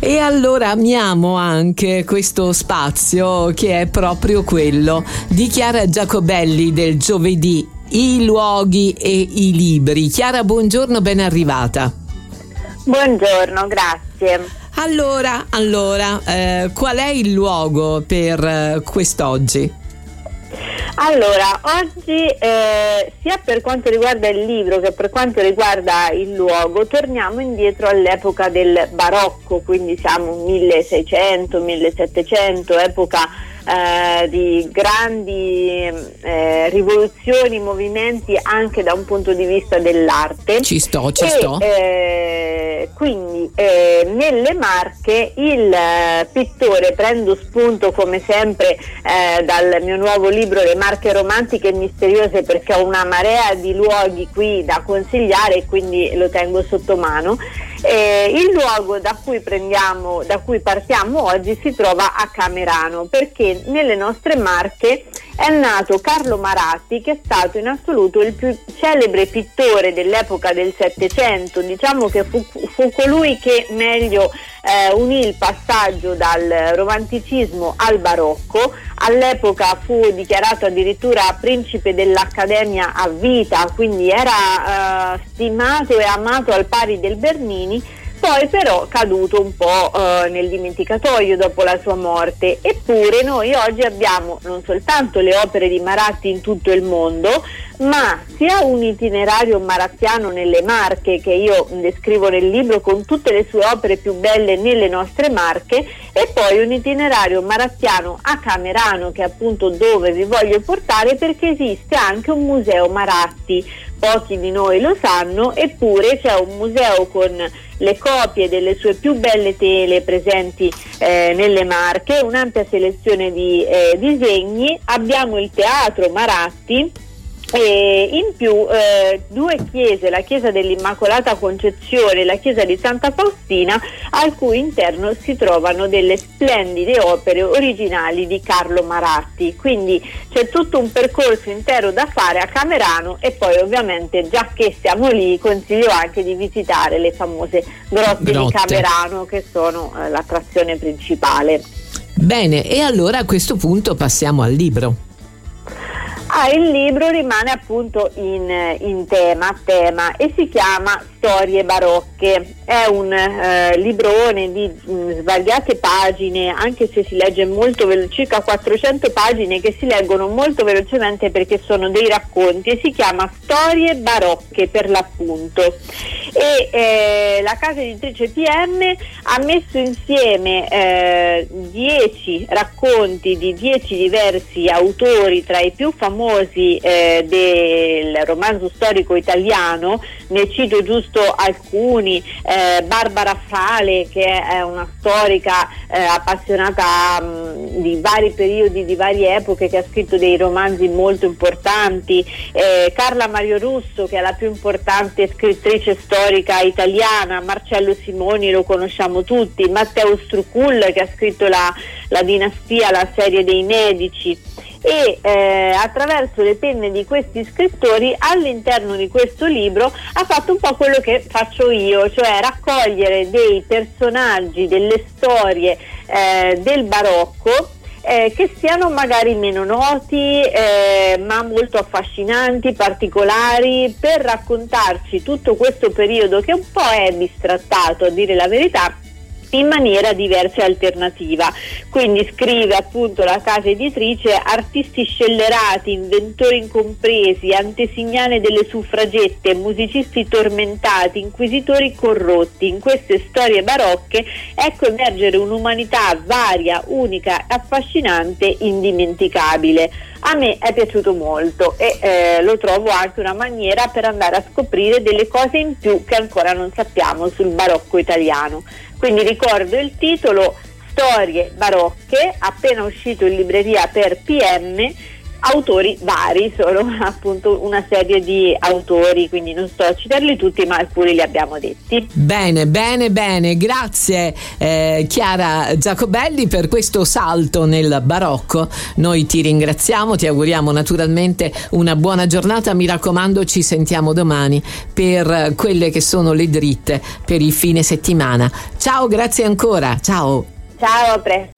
E allora amiamo anche questo spazio che è proprio quello di Chiara Giacobelli del giovedì, i luoghi e i libri. Chiara, buongiorno, ben arrivata. Buongiorno, grazie. Allora, allora eh, qual è il luogo per eh, quest'oggi? Allora, oggi eh, sia per quanto riguarda il libro che per quanto riguarda il luogo, torniamo indietro all'epoca del barocco, quindi siamo 1600-1700, epoca eh, di grandi eh, rivoluzioni, movimenti anche da un punto di vista dell'arte. Ci sto, ci e, sto. Quindi eh, nelle Marche il eh, pittore, prendo spunto come sempre eh, dal mio nuovo libro Le Marche romantiche e misteriose perché ho una marea di luoghi qui da consigliare e quindi lo tengo sotto mano. Eh, il luogo da cui, prendiamo, da cui partiamo oggi si trova a Camerano perché nelle nostre Marche è nato Carlo Maratti che è stato in assoluto il più celebre pittore dell'epoca del Settecento, diciamo che fu, fu colui che meglio eh, unì il passaggio dal romanticismo al barocco, all'epoca fu dichiarato addirittura principe dell'Accademia a vita, quindi era eh, stimato e amato al pari del Bernini poi però caduto un po' eh, nel dimenticatoio dopo la sua morte. Eppure noi oggi abbiamo non soltanto le opere di Maratti in tutto il mondo, ma sia un itinerario marattiano nelle Marche che io descrivo nel libro con tutte le sue opere più belle nelle nostre Marche e poi un itinerario marattiano a Camerano che è appunto dove vi voglio portare perché esiste anche un museo Maratti. Pochi di noi lo sanno, eppure c'è un museo con le copie delle sue più belle tele presenti eh, nelle Marche, un'ampia selezione di eh, disegni, abbiamo il teatro Maratti e in più eh, due chiese, la chiesa dell'Immacolata Concezione e la chiesa di Santa Faustina, al cui interno si trovano delle splendide opere originali di Carlo Maratti. Quindi c'è tutto un percorso intero da fare a Camerano e poi ovviamente già che siamo lì consiglio anche di visitare le famose grotte, grotte. di Camerano che sono eh, l'attrazione principale. Bene, e allora a questo punto passiamo al libro. Ah, il libro rimane appunto in, in tema, tema, e si chiama Storie barocche. È un eh, librone di mh, mm, svariate pagine, anche se si legge molto veloce, circa 400 pagine che si leggono molto velocemente perché sono dei racconti e si chiama Storie barocche per l'appunto. E eh, la casa editrice PM ha messo insieme 10 eh, racconti di 10 diversi autori tra i più famosi eh, del romanzo storico italiano, ne cito giusto alcuni, eh, Barbara Frale che è una storica eh, appassionata mh, di vari periodi, di varie epoche, che ha scritto dei romanzi molto importanti, eh, Carla Mario Russo che è la più importante scrittrice storica italiana, Marcello Simoni lo conosciamo tutti, Matteo Strucul che ha scritto la, la dinastia, la serie dei medici. E eh, attraverso le penne di questi scrittori all'interno di questo libro ha fatto un po' quello che faccio io, cioè raccogliere dei personaggi, delle storie eh, del barocco eh, che siano magari meno noti eh, ma molto affascinanti, particolari per raccontarci tutto questo periodo che un po' è bistrattato a dire la verità in maniera diversa e alternativa. Quindi scrive appunto la casa editrice artisti scellerati, inventori incompresi, antesignane delle suffragette, musicisti tormentati, inquisitori corrotti. In queste storie barocche ecco emergere un'umanità varia, unica, affascinante, indimenticabile. A me è piaciuto molto e eh, lo trovo anche una maniera per andare a scoprire delle cose in più che ancora non sappiamo sul barocco italiano. Quindi ricordo il titolo Storie barocche, appena uscito in libreria per PM autori vari, sono appunto una serie di autori, quindi non sto a citarli tutti, ma alcuni li abbiamo detti. Bene, bene, bene, grazie eh, Chiara Giacobelli per questo salto nel barocco. Noi ti ringraziamo, ti auguriamo naturalmente una buona giornata, mi raccomando ci sentiamo domani per quelle che sono le dritte per il fine settimana. Ciao, grazie ancora, ciao. Ciao, a presto.